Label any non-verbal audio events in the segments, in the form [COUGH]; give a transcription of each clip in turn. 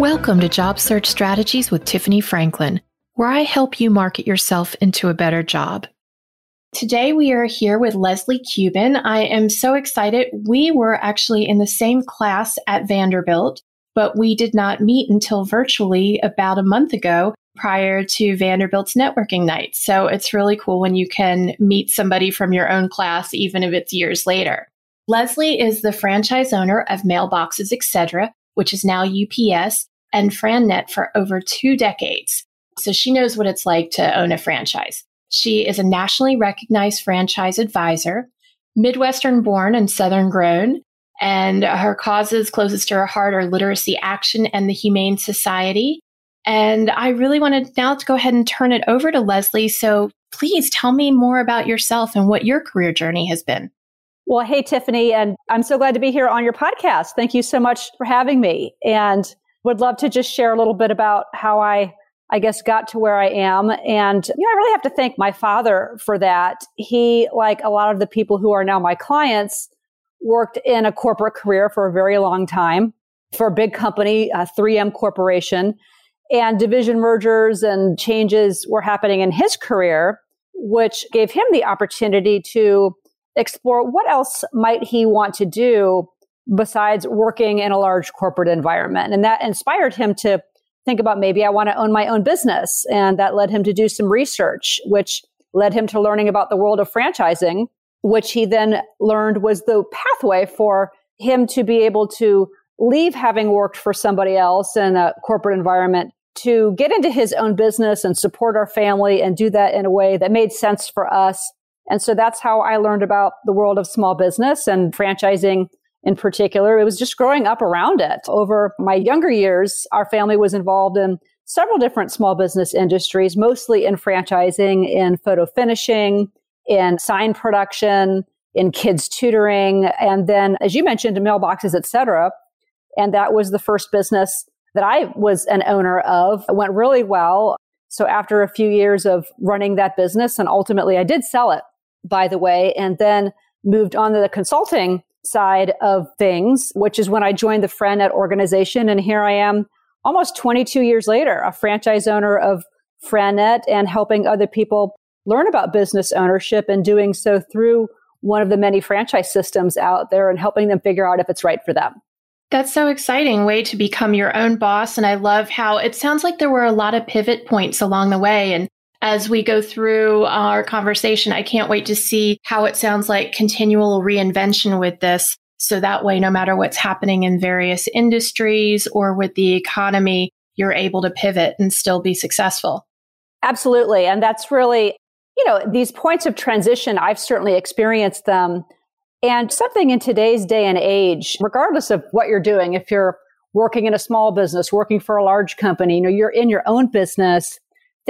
Welcome to Job Search Strategies with Tiffany Franklin, where I help you market yourself into a better job. Today we are here with Leslie Cuban. I am so excited. We were actually in the same class at Vanderbilt, but we did not meet until virtually about a month ago prior to Vanderbilt's networking night. So it's really cool when you can meet somebody from your own class, even if it's years later. Leslie is the franchise owner of Mailboxes, etc., which is now UPS, and FranNet for over two decades. So she knows what it's like to own a franchise. She is a nationally recognized franchise advisor, Midwestern born and Southern grown, and her causes closest to her heart are literacy action and the Humane Society. And I really wanted now to go ahead and turn it over to Leslie. So please tell me more about yourself and what your career journey has been. Well, hey, Tiffany, and I'm so glad to be here on your podcast. Thank you so much for having me. And would love to just share a little bit about how I, I guess, got to where I am. And, you know, I really have to thank my father for that. He, like a lot of the people who are now my clients, worked in a corporate career for a very long time for a big company, uh, a 3M Corporation, and division mergers and changes were happening in his career, which gave him the opportunity to explore what else might he want to do besides working in a large corporate environment. And that inspired him to think about maybe I want to own my own business. And that led him to do some research, which led him to learning about the world of franchising, which he then learned was the pathway for him to be able to leave having worked for somebody else in a corporate environment to get into his own business and support our family and do that in a way that made sense for us. And so that's how I learned about the world of small business and franchising in particular. It was just growing up around it. Over my younger years, our family was involved in several different small business industries, mostly in franchising, in photo finishing, in sign production, in kids tutoring, and then, as you mentioned, mailboxes, et cetera. And that was the first business that I was an owner of. It went really well. So after a few years of running that business, and ultimately I did sell it, by the way, and then moved on to the consulting side of things, which is when I joined the FranNet organization. And here I am almost 22 years later, a franchise owner of FranNet and helping other people learn about business ownership and doing so through one of the many franchise systems out there and helping them figure out if it's right for them. That's so exciting way to become your own boss. And I love how it sounds like there were a lot of pivot points along the way. And as we go through our conversation. I can't wait to see how it sounds like continual reinvention with this. So that way, no matter what's happening in various industries or with the economy, you're able to pivot and still be successful. Absolutely. And that's really, you know, these points of transition, I've certainly experienced them. And something in today's day and age, regardless of what you're doing, if you're working in a small business, working for a large company, you know, you're in your own business,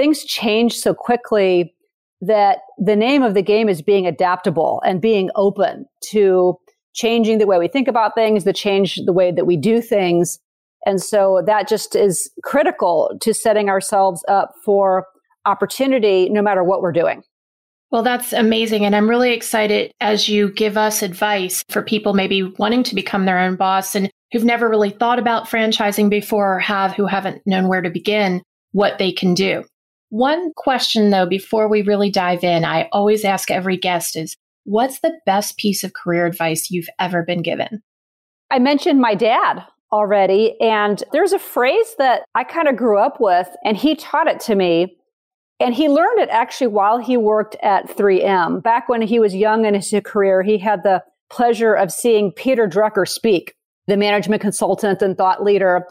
things change so quickly that the name of the game is being adaptable and being open to changing the way we think about things, the change the way that we do things. And so that just is critical to setting ourselves up for opportunity no matter what we're doing. Well, that's amazing. And I'm really excited as you give us advice for people maybe wanting to become their own boss and who've never really thought about franchising before or have who haven't known where to begin, what they can do. One question though, before we really dive in, I always ask every guest is what's the best piece of career advice you've ever been given? I mentioned my dad already, and there's a phrase that I kind of grew up with, and he taught it to me. And he learned it actually while he worked at 3M. Back when he was young in his career, he had the pleasure of seeing Peter Drucker speak, the management consultant and thought leader.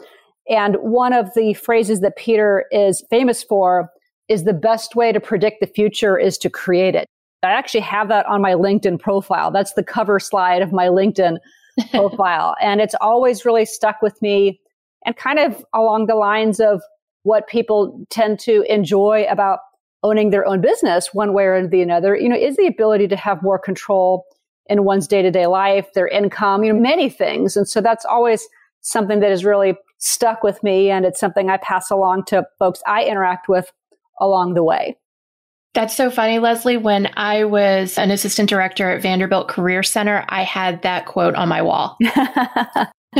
And one of the phrases that Peter is famous for is the best way to predict the future is to create it. I actually have that on my LinkedIn profile. That's the cover slide of my LinkedIn [LAUGHS] profile. and it's always really stuck with me and kind of along the lines of what people tend to enjoy about owning their own business one way or the other, you know, is the ability to have more control in one's day-to-day life, their income, you know, many things. And so that's always something that has really stuck with me and it's something I pass along to folks I interact with along the way. That's so funny, Leslie. When I was an assistant director at Vanderbilt Career Center, I had that quote on my wall. [LAUGHS]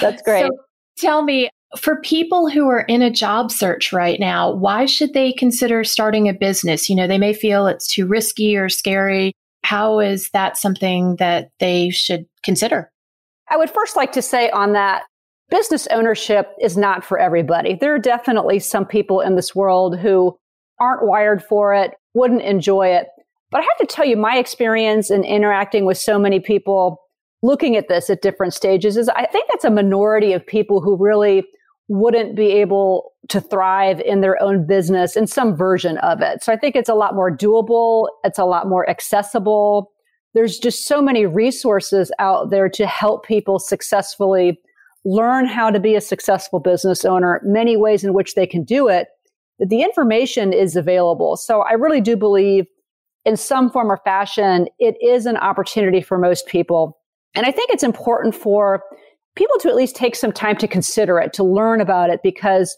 That's great. So tell me, For people who are in a job search right now, why should they consider starting a business? You know, they may feel it's too risky or scary. How is that something that they should consider? I would first like to say on that business ownership is not for everybody. There are definitely some people in this world who aren't wired for it, wouldn't enjoy it. But I have to tell you, my experience in interacting with so many people looking at this at different stages is I think that's a minority of people who really wouldn't be able to thrive in their own business in some version of it. So I think it's a lot more doable. It's a lot more accessible. There's just so many resources out there to help people successfully learn how to be a successful business owner, many ways in which they can do it. That the information is available. So I really do believe in some form or fashion, it is an opportunity for most people. And I think it's important for people to at least take some time to consider it, to learn about it, because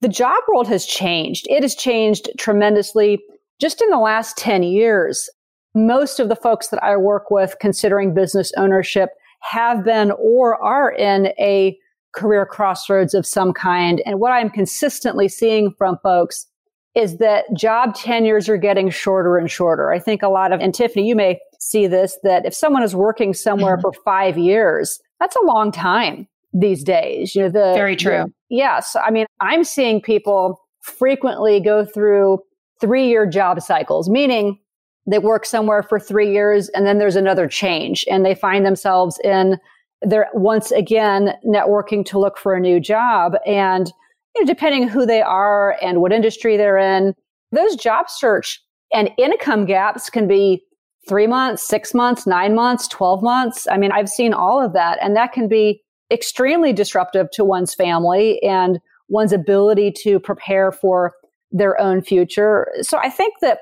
the job world has changed. It has changed tremendously just in the last 10 years. Most of the folks that I work with considering business ownership have been or are in a career crossroads of some kind. And what I'm consistently seeing from folks is that job tenures are getting shorter and shorter. I think a lot of, and Tiffany, you may see this, that if someone is working somewhere mm-hmm. for five years, that's a long time these days. You know, the very true. The, yes. I mean, I'm seeing people frequently go through three year job cycles, meaning they work somewhere for three years and then there's another change and they find themselves in they're once again networking to look for a new job. And you know, depending who they are and what industry they're in, those job search and income gaps can be three months, six months, nine months, 12 months. I mean, I've seen all of that. And that can be extremely disruptive to one's family and one's ability to prepare for their own future. So I think that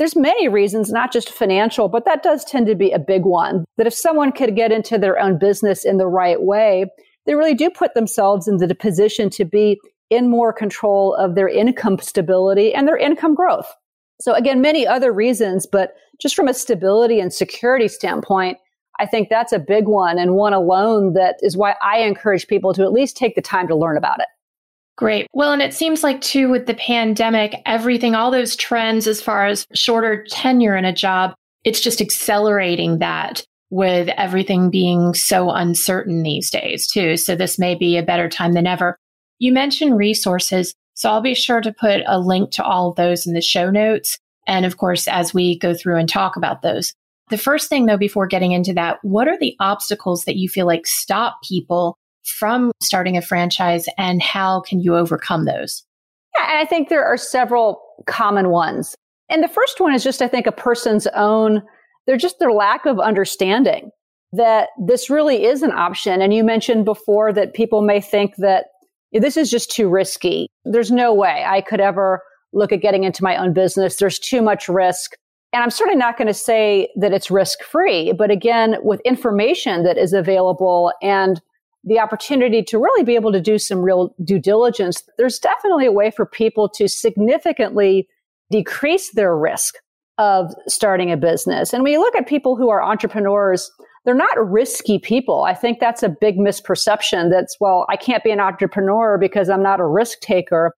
there's many reasons, not just financial, but that does tend to be a big one. That if someone could get into their own business in the right way, they really do put themselves in the position to be in more control of their income stability and their income growth. So again, many other reasons, but just from a stability and security standpoint, I think that's a big one and one alone that is why I encourage people to at least take the time to learn about it. Great. Well, and it seems like too with the pandemic, everything, all those trends as far as shorter tenure in a job, it's just accelerating that with everything being so uncertain these days too. So this may be a better time than ever. You mentioned resources. So I'll be sure to put a link to all of those in the show notes. And of course, as we go through and talk about those. The first thing though, before getting into that, what are the obstacles that you feel like stop people from starting a franchise and how can you overcome those? Yeah, I think there are several common ones. And the first one is just, I think, a person's own, they're just their lack of understanding that this really is an option. And you mentioned before that people may think that this is just too risky. There's no way I could ever look at getting into my own business. There's too much risk. And I'm certainly not going to say that it's risk free, but again, with information that is available and the opportunity to really be able to do some real due diligence, there's definitely a way for people to significantly decrease their risk of starting a business. And when you look at people who are entrepreneurs, they're not risky people. I think that's a big misperception that's, well, I can't be an entrepreneur because I'm not a risk taker.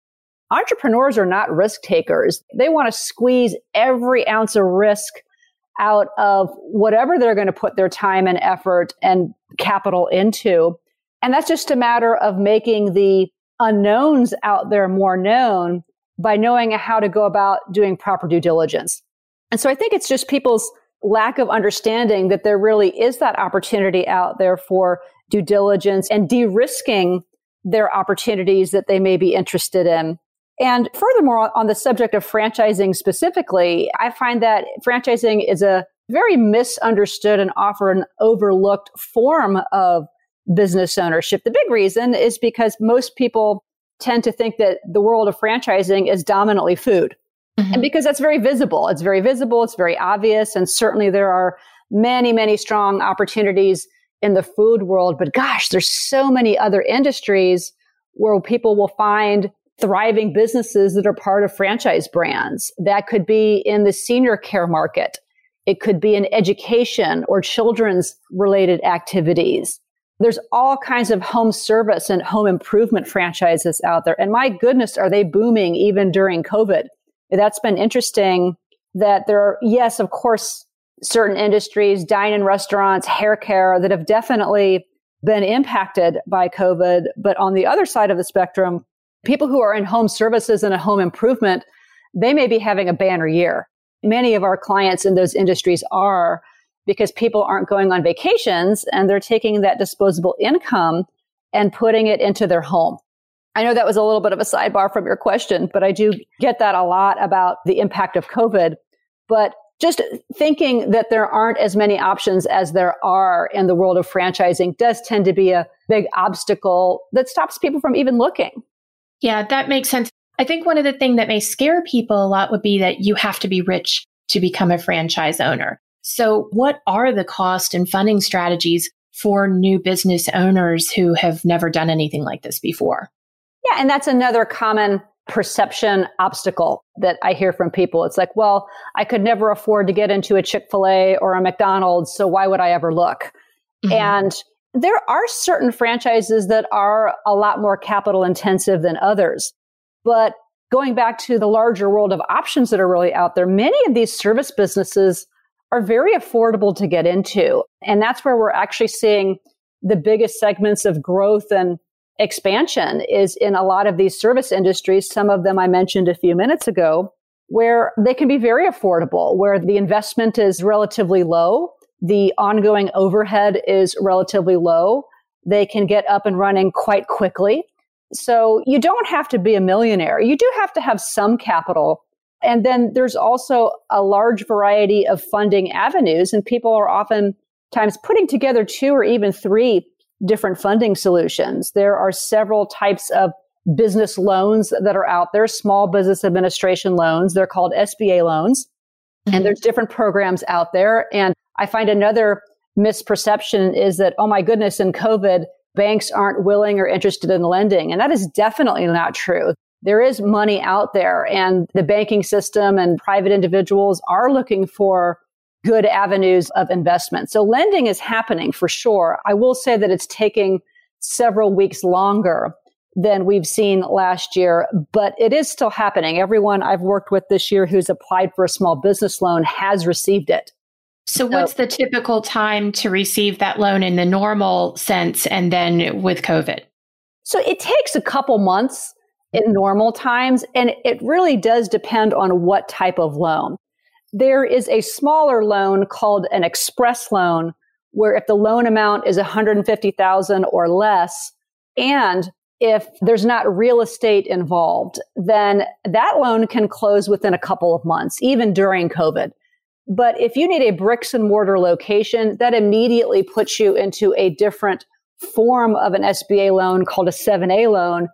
Entrepreneurs are not risk takers. They want to squeeze every ounce of risk out of whatever they're going to put their time and effort and capital into. And that's just a matter of making the unknowns out there more known by knowing how to go about doing proper due diligence. And so I think it's just people's lack of understanding that there really is that opportunity out there for due diligence and de-risking their opportunities that they may be interested in. And furthermore, on the subject of franchising specifically, I find that franchising is a very misunderstood and often overlooked form of business ownership. The big reason is because most people tend to think that the world of franchising is dominantly food. Mm-hmm. And because that's very visible, it's very visible, it's very obvious. And certainly there are many, many strong opportunities in the food world. But gosh, there's so many other industries where people will find thriving businesses that are part of franchise brands. That could be in the senior care market. It could be in education or children's related activities. There's all kinds of home service and home improvement franchises out there. And my goodness, are they booming even during COVID? That's been interesting that there are, yes, of course, certain industries, dine in restaurants, hair care that have definitely been impacted by COVID. But on the other side of the spectrum, people who are in home services and a home improvement, they may be having a banner year. Many of our clients in those industries are because people aren't going on vacations and they're taking that disposable income and putting it into their home. I know that was a little bit of a sidebar from your question, but I do get that a lot about the impact of COVID. But just thinking that there aren't as many options as there are in the world of franchising does tend to be a big obstacle that stops people from even looking. Yeah, that makes sense. I think one of the things that may scare people a lot would be that you have to be rich to become a franchise owner. So, what are the cost and funding strategies for new business owners who have never done anything like this before? Yeah, and that's another common perception obstacle that I hear from people. It's like, well, I could never afford to get into a Chick fil A or a McDonald's, so why would I ever look? Mm-hmm. And there are certain franchises that are a lot more capital intensive than others. But going back to the larger world of options that are really out there, many of these service businesses are very affordable to get into. And that's where we're actually seeing the biggest segments of growth and expansion is in a lot of these service industries. Some of them I mentioned a few minutes ago, where they can be very affordable, where the investment is relatively low. The ongoing overhead is relatively low. They can get up and running quite quickly. So you don't have to be a millionaire. You do have to have some capital and then there's also a large variety of funding avenues, and people are oftentimes putting together two or even three different funding solutions. There are several types of business loans that are out there, small business administration loans. They're called SBA loans. Mm-hmm. And there's different programs out there. And I find another misperception is that, oh my goodness, in COVID, banks aren't willing or interested in lending. And that is definitely not true there is money out there and the banking system and private individuals are looking for good avenues of investment. So lending is happening for sure. I will say that it's taking several weeks longer than we've seen last year, but it is still happening. Everyone I've worked with this year who's applied for a small business loan has received it. So, what's the typical time to receive that loan in the normal sense and then with COVID? So, it takes a couple months in normal times. And it really does depend on what type of loan. There is a smaller loan called an express loan where if the loan amount is 150,000 or less and if there's not real estate involved, then that loan can close within a couple of months, even during COVID. But if you need a bricks and mortar location, that immediately puts you into a different form of an SBA loan called a 7A loan,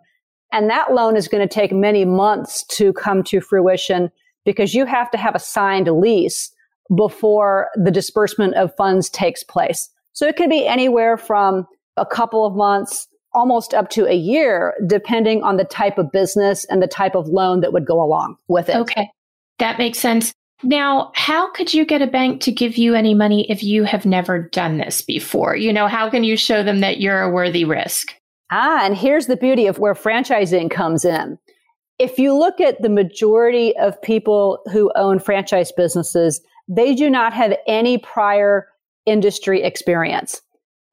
and that loan is going to take many months to come to fruition because you have to have a signed lease before the disbursement of funds takes place. So it can be anywhere from a couple of months almost up to a year, depending on the type of business and the type of loan that would go along with it. Okay. That makes sense. Now, how could you get a bank to give you any money if you have never done this before? You know, how can you show them that you're a worthy risk? Ah, and here's the beauty of where franchising comes in. If you look at the majority of people who own franchise businesses, they do not have any prior industry experience.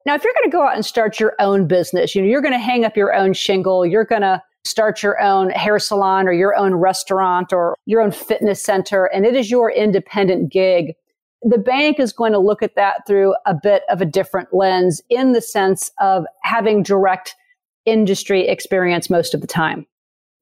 Now, if you're going to go out and start your own business, you know, you're going to hang up your own shingle, you're going to start your own hair salon or your own restaurant or your own fitness center, and it is your independent gig. The bank is going to look at that through a bit of a different lens in the sense of having direct industry experience most of the time.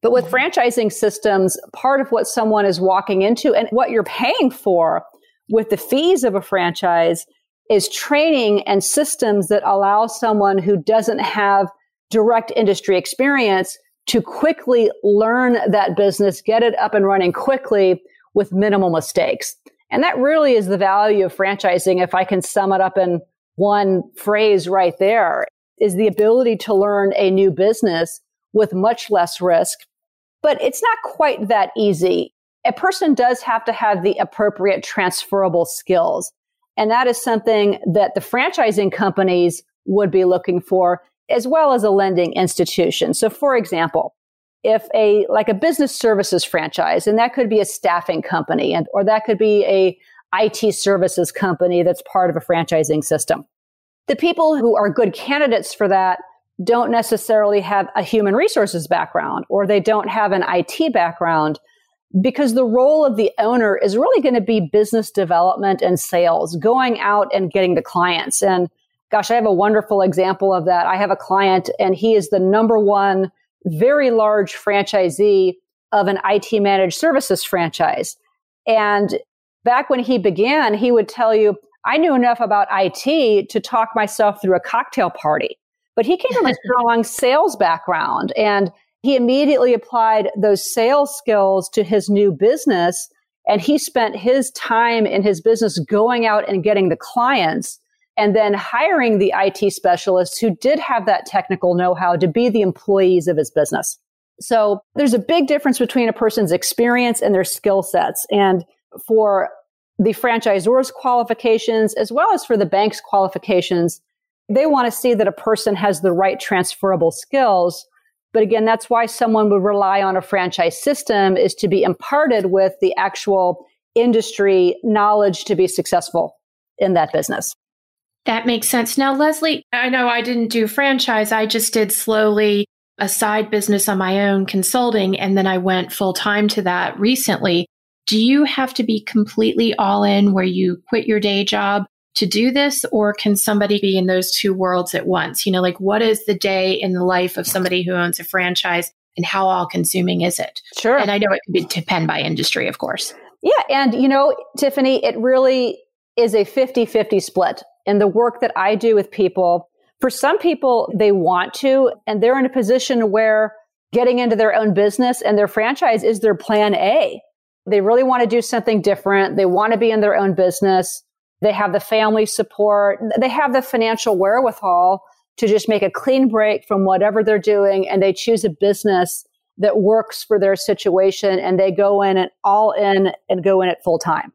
But with mm-hmm. franchising systems, part of what someone is walking into and what you're paying for with the fees of a franchise is training and systems that allow someone who doesn't have direct industry experience to quickly learn that business, get it up and running quickly with minimal mistakes. And that really is the value of franchising. If I can sum it up in one phrase right there, is the ability to learn a new business with much less risk. But it's not quite that easy. A person does have to have the appropriate transferable skills. And that is something that the franchising companies would be looking for, as well as a lending institution. So, for example, if a like a business services franchise, and that could be a staffing company, and or that could be a IT services company that's part of a franchising system. The people who are good candidates for that don't necessarily have a human resources background or they don't have an IT background because the role of the owner is really going to be business development and sales, going out and getting the clients. And gosh, I have a wonderful example of that. I have a client and he is the number one very large franchisee of an IT managed services franchise. And back when he began, he would tell you, I knew enough about IT to talk myself through a cocktail party. But he came from a [LAUGHS] strong sales background and he immediately applied those sales skills to his new business. And he spent his time in his business going out and getting the clients and then hiring the IT specialists who did have that technical know how to be the employees of his business. So there's a big difference between a person's experience and their skill sets. And for the franchisor's qualifications, as well as for the bank's qualifications, they want to see that a person has the right transferable skills. But again, that's why someone would rely on a franchise system is to be imparted with the actual industry knowledge to be successful in that business. That makes sense. Now, Leslie, I know I didn't do franchise. I just did slowly a side business on my own consulting, and then I went full time to that recently. Do you have to be completely all in where you quit your day job to do this, or can somebody be in those two worlds at once? You know, like what is the day in the life of somebody who owns a franchise and how all consuming is it? Sure. And I know it can be, depend by industry, of course. Yeah. And, you know, Tiffany, it really is a 50 50 split in the work that I do with people. For some people, they want to, and they're in a position where getting into their own business and their franchise is their plan A. They really want to do something different. They want to be in their own business. They have the family support. They have the financial wherewithal to just make a clean break from whatever they're doing and they choose a business that works for their situation and they go in and all in and go in it full time.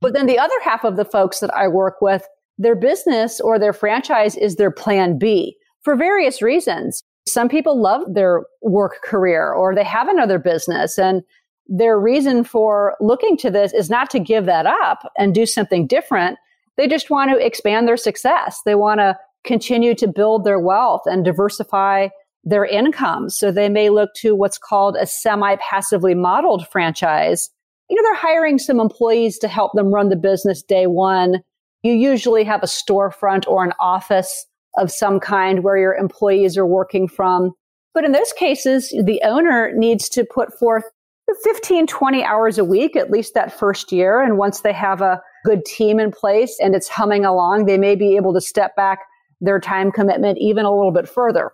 But then the other half of the folks that I work with, their business or their franchise is their plan B for various reasons. Some people love their work career or they have another business and their reason for looking to this is not to give that up and do something different. They just want to expand their success. They want to continue to build their wealth and diversify their income. So they may look to what's called a semi passively modeled franchise. You know, they're hiring some employees to help them run the business day one. You usually have a storefront or an office of some kind where your employees are working from. But in those cases, the owner needs to put forth 15, 20 hours a week, at least that first year. And once they have a good team in place and it's humming along, they may be able to step back their time commitment even a little bit further.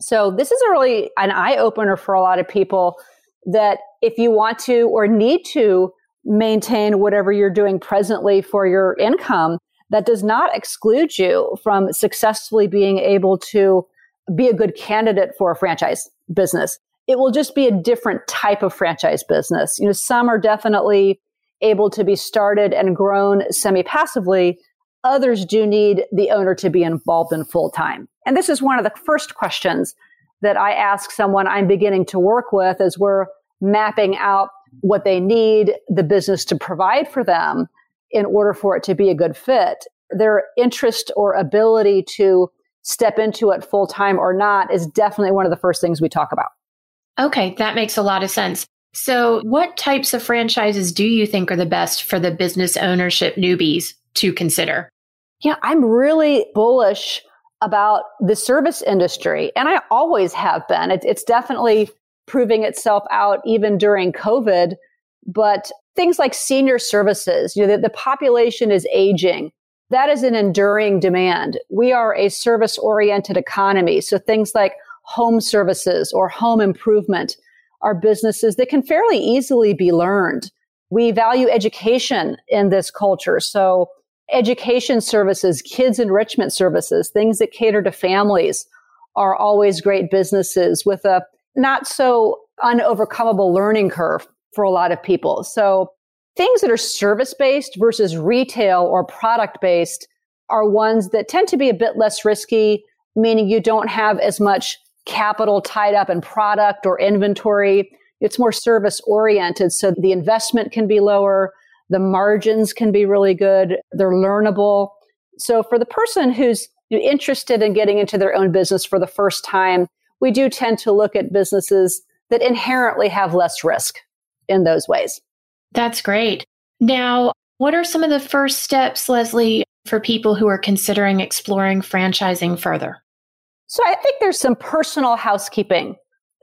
So this is a really an eye opener for a lot of people that if you want to or need to maintain whatever you're doing presently for your income, that does not exclude you from successfully being able to be a good candidate for a franchise business it will just be a different type of franchise business. You know, some are definitely able to be started and grown semi passively. Others do need the owner to be involved in full time. And this is one of the first questions that I ask someone I'm beginning to work with as we're mapping out what they need the business to provide for them in order for it to be a good fit. Their interest or ability to step into it full time or not is definitely one of the first things we talk about. Okay, that makes a lot of sense. So, what types of franchises do you think are the best for the business ownership newbies to consider? Yeah, I'm really bullish about the service industry, and I always have been. It, it's definitely proving itself out even during COVID. But things like senior services, you know, the, the population is aging. That is an enduring demand. We are a service oriented economy. So things like home services or home improvement are businesses that can fairly easily be learned. We value education in this culture. So education services, kids enrichment services, things that cater to families are always great businesses with a not so unovercomable learning curve for a lot of people. So things that are service based versus retail or product based are ones that tend to be a bit less risky meaning you don't have as much capital tied up in product or inventory. It's more service oriented. So the investment can be lower. The margins can be really good. They're learnable. So for the person who's interested in getting into their own business for the first time, we do tend to look at businesses that inherently have less risk in those ways. That's great. Now, what are some of the first steps, Leslie, for people who are considering exploring franchising further? So I think there's some personal housekeeping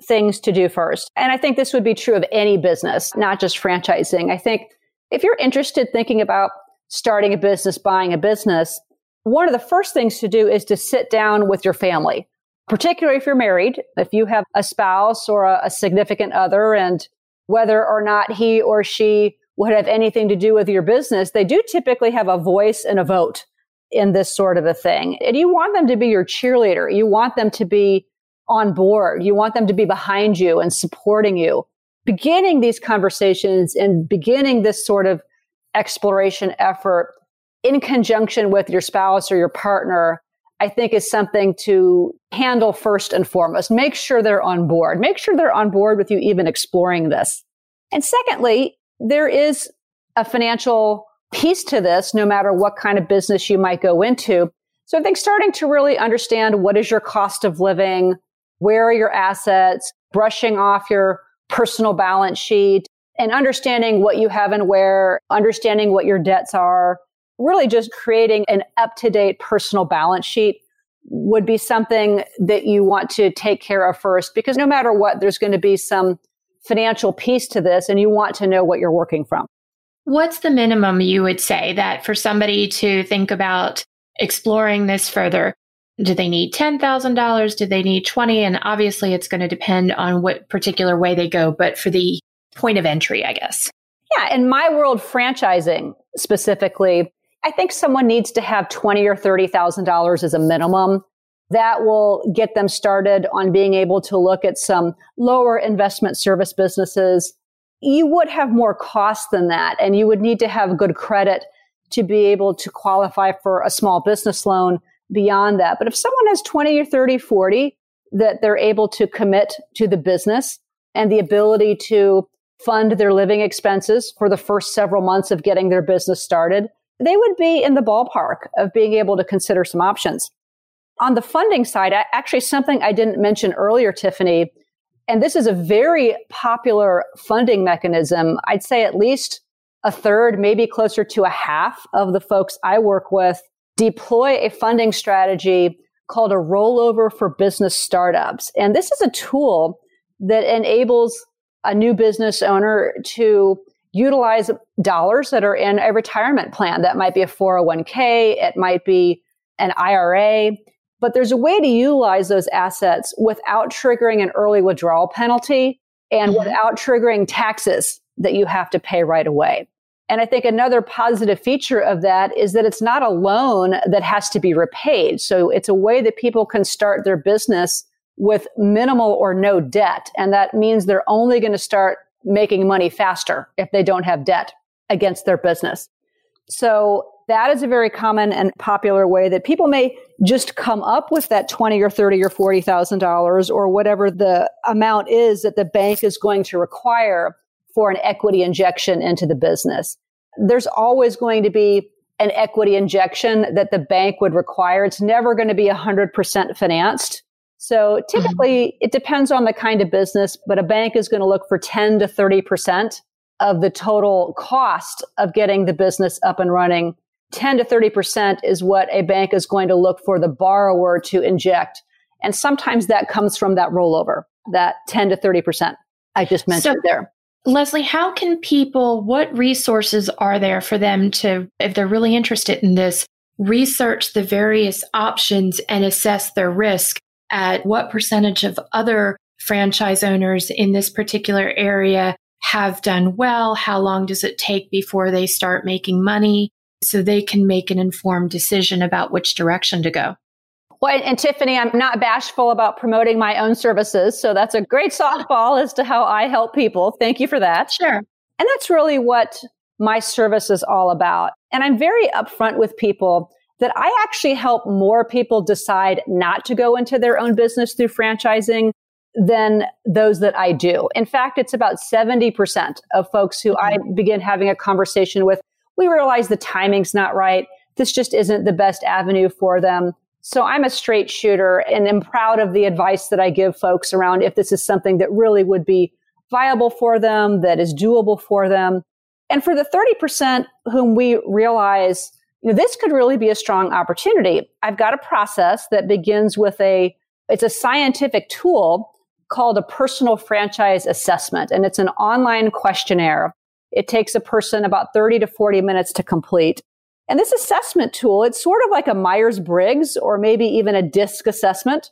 things to do first. And I think this would be true of any business, not just franchising. I think if you're interested thinking about starting a business, buying a business, one of the first things to do is to sit down with your family, particularly if you're married, if you have a spouse or a, a significant other, and whether or not he or she would have anything to do with your business, they do typically have a voice and a vote in this sort of a thing. And you want them to be your cheerleader. You want them to be on board. You want them to be behind you and supporting you. Beginning these conversations and beginning this sort of exploration effort in conjunction with your spouse or your partner, I think is something to handle first and foremost. Make sure they're on board. Make sure they're on board with you even exploring this. And secondly, there is a financial piece to this, no matter what kind of business you might go into. So I think starting to really understand what is your cost of living? Where are your assets? Brushing off your personal balance sheet and understanding what you have and where, understanding what your debts are, really just creating an up to date personal balance sheet would be something that you want to take care of first because no matter what, there's going to be some financial piece to this and you want to know what you're working from. What's the minimum you would say that for somebody to think about exploring this further? Do they need $10,000? Do they need 20? And obviously it's going to depend on what particular way they go, but for the point of entry, I guess. Yeah. In my world, franchising specifically, I think someone needs to have 20 or $30,000 as a minimum. That will get them started on being able to look at some lower investment service businesses. You would have more cost than that and you would need to have good credit to be able to qualify for a small business loan beyond that. But if someone has 20 or 30, 40 that they're able to commit to the business and the ability to fund their living expenses for the first several months of getting their business started, they would be in the ballpark of being able to consider some options. On the funding side, actually something I didn't mention earlier, Tiffany, and this is a very popular funding mechanism. I'd say at least a third, maybe closer to a half of the folks I work with deploy a funding strategy called a rollover for business startups. And this is a tool that enables a new business owner to utilize dollars that are in a retirement plan. That might be a 401k, it might be an IRA, but there's a way to utilize those assets without triggering an early withdrawal penalty and mm-hmm. without triggering taxes that you have to pay right away. And I think another positive feature of that is that it's not a loan that has to be repaid. So it's a way that people can start their business with minimal or no debt. And that means they're only going to start making money faster if they don't have debt against their business. So that is a very common and popular way that people may just come up with that 20 or 30 or 40,000 dollars or whatever the amount is that the bank is going to require for an equity injection into the business. There's always going to be an equity injection that the bank would require. It's never going to be 100% financed. So typically mm-hmm. it depends on the kind of business, but a bank is going to look for 10 to 30% of the total cost of getting the business up and running. 10 to 30% is what a bank is going to look for the borrower to inject. And sometimes that comes from that rollover, that 10 to 30% I just mentioned so, there. Leslie, how can people, what resources are there for them to, if they're really interested in this, research the various options and assess their risk at what percentage of other franchise owners in this particular area have done well? How long does it take before they start making money? So they can make an informed decision about which direction to go. Well, and, and, Tiffany, I'm not bashful about promoting my own services. So that's a great softball as to how I help people. Thank you for that. Sure. And that's really what my service is all about. And I'm very upfront with people that I actually help more people decide not to go into their own business through franchising than those that I do. In fact, it's about 70% of folks who I mm-hmm. begin having a conversation with. We realize the timing's not right. This just isn't the best avenue for them. So I'm a straight shooter and I'm proud of the advice that I give folks around if this is something that really would be viable for them, that is doable for them. And for the 30% whom we realize, you know, this could really be a strong opportunity. I've got a process that begins with a, it's a scientific tool called a personal franchise assessment. And it's an online questionnaire. It takes a person about 30 to 40 minutes to complete. And this assessment tool, it's sort of like a Myers Briggs or maybe even a DISC assessment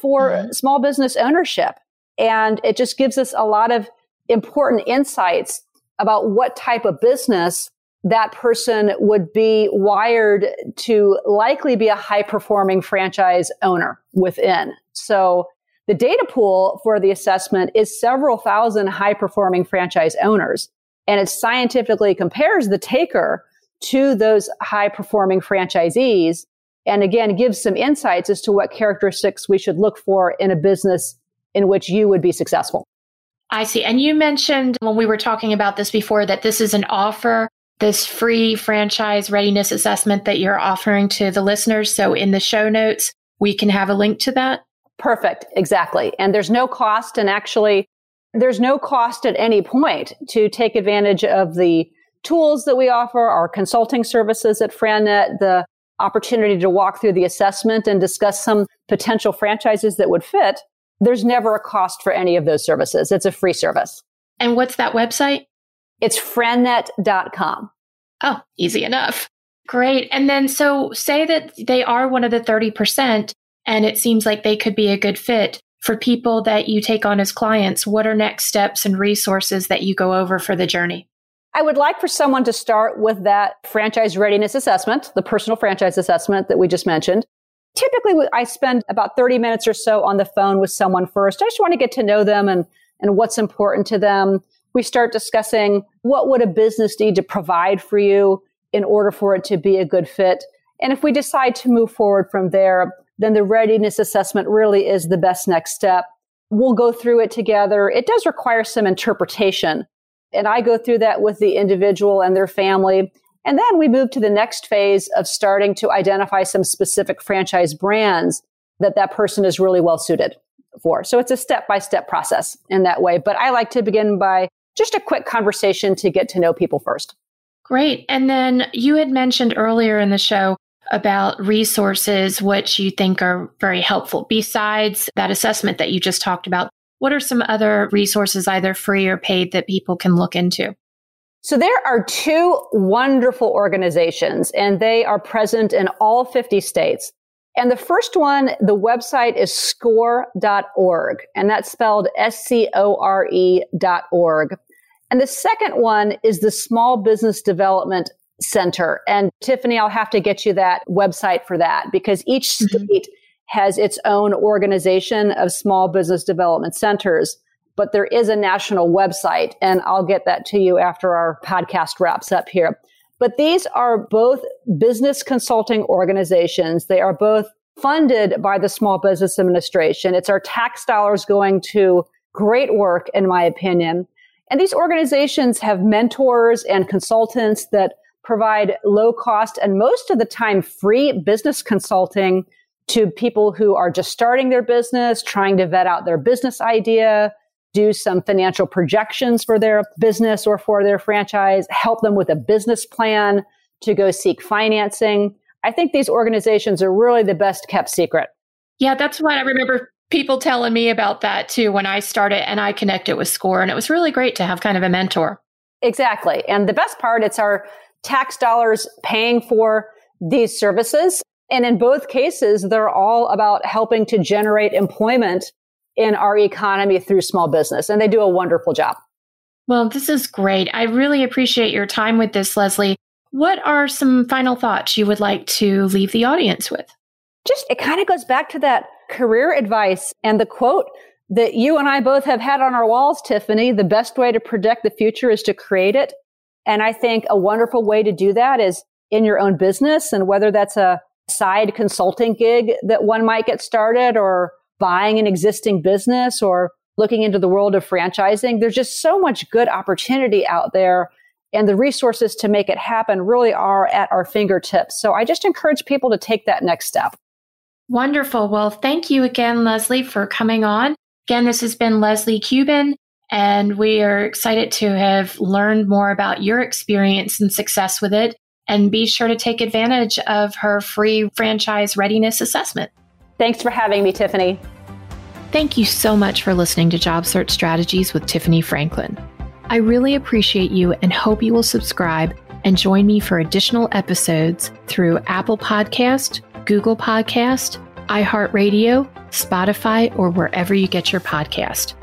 for mm-hmm. small business ownership. And it just gives us a lot of important insights about what type of business that person would be wired to likely be a high performing franchise owner within. So the data pool for the assessment is several thousand high performing franchise owners. And it scientifically compares the taker to those high performing franchisees. And again, gives some insights as to what characteristics we should look for in a business in which you would be successful. I see. And you mentioned when we were talking about this before that this is an offer, this free franchise readiness assessment that you're offering to the listeners. So in the show notes, we can have a link to that. Perfect. Exactly. And there's no cost. And actually, there's no cost at any point to take advantage of the tools that we offer, our consulting services at FranNet, the opportunity to walk through the assessment and discuss some potential franchises that would fit. There's never a cost for any of those services. It's a free service. And what's that website? It's frannet.com. Oh, easy enough. Great. And then, so say that they are one of the 30% and it seems like they could be a good fit for people that you take on as clients. What are next steps and resources that you go over for the journey? I would like for someone to start with that franchise readiness assessment, the personal franchise assessment that we just mentioned. Typically, I spend about 30 minutes or so on the phone with someone first. I just want to get to know them and, and what's important to them. We start discussing what would a business need to provide for you in order for it to be a good fit. And if we decide to move forward from there, then the readiness assessment really is the best next step. We'll go through it together. It does require some interpretation. And I go through that with the individual and their family. And then we move to the next phase of starting to identify some specific franchise brands that that person is really well suited for. So it's a step by step process in that way. But I like to begin by just a quick conversation to get to know people first. Great. And then you had mentioned earlier in the show about resources which you think are very helpful besides that assessment that you just talked about. What are some other resources, either free or paid, that people can look into? So there are two wonderful organizations and they are present in all 50 states. And the first one, the website is score.org and that's spelled S-C-O-R-E dot org. And the second one is the Small Business Development Center. And Tiffany, I'll have to get you that website for that because each mm-hmm. state has its own organization of small business development centers. But there is a national website, and I'll get that to you after our podcast wraps up here. But these are both business consulting organizations. They are both funded by the Small Business Administration. It's our tax dollars going to great work, in my opinion. And these organizations have mentors and consultants that provide low cost and most of the time free business consulting to people who are just starting their business, trying to vet out their business idea, do some financial projections for their business or for their franchise, help them with a business plan to go seek financing. I think these organizations are really the best kept secret. Yeah, that's what I remember people telling me about that too when I started and I connected with SCORE. And it was really great to have kind of a mentor. Exactly. And the best part, it's our tax dollars paying for these services. And in both cases, they're all about helping to generate employment in our economy through small business. And they do a wonderful job. Well, this is great. I really appreciate your time with this, Leslie. What are some final thoughts you would like to leave the audience with? Just, it kind of goes back to that career advice and the quote that you and I both have had on our walls, Tiffany. The best way to predict the future is to create it. And I think a wonderful way to do that is in your own business and whether that's a side consulting gig that one might get started or buying an existing business or looking into the world of franchising. There's just so much good opportunity out there and the resources to make it happen really are at our fingertips. So I just encourage people to take that next step. Wonderful. Well, thank you again, Leslie, for coming on. Again, this has been Leslie Cuban, and we are excited to have learned more about your experience and success with it. And be sure to take advantage of her free franchise readiness assessment. Thanks for having me, Tiffany. Thank you so much for listening to Job Search Strategies with Tiffany Franklin. I really appreciate you and hope you will subscribe and join me for additional episodes through Apple Podcast, Google Podcast, iHeartRadio, Spotify, or wherever you get your podcast.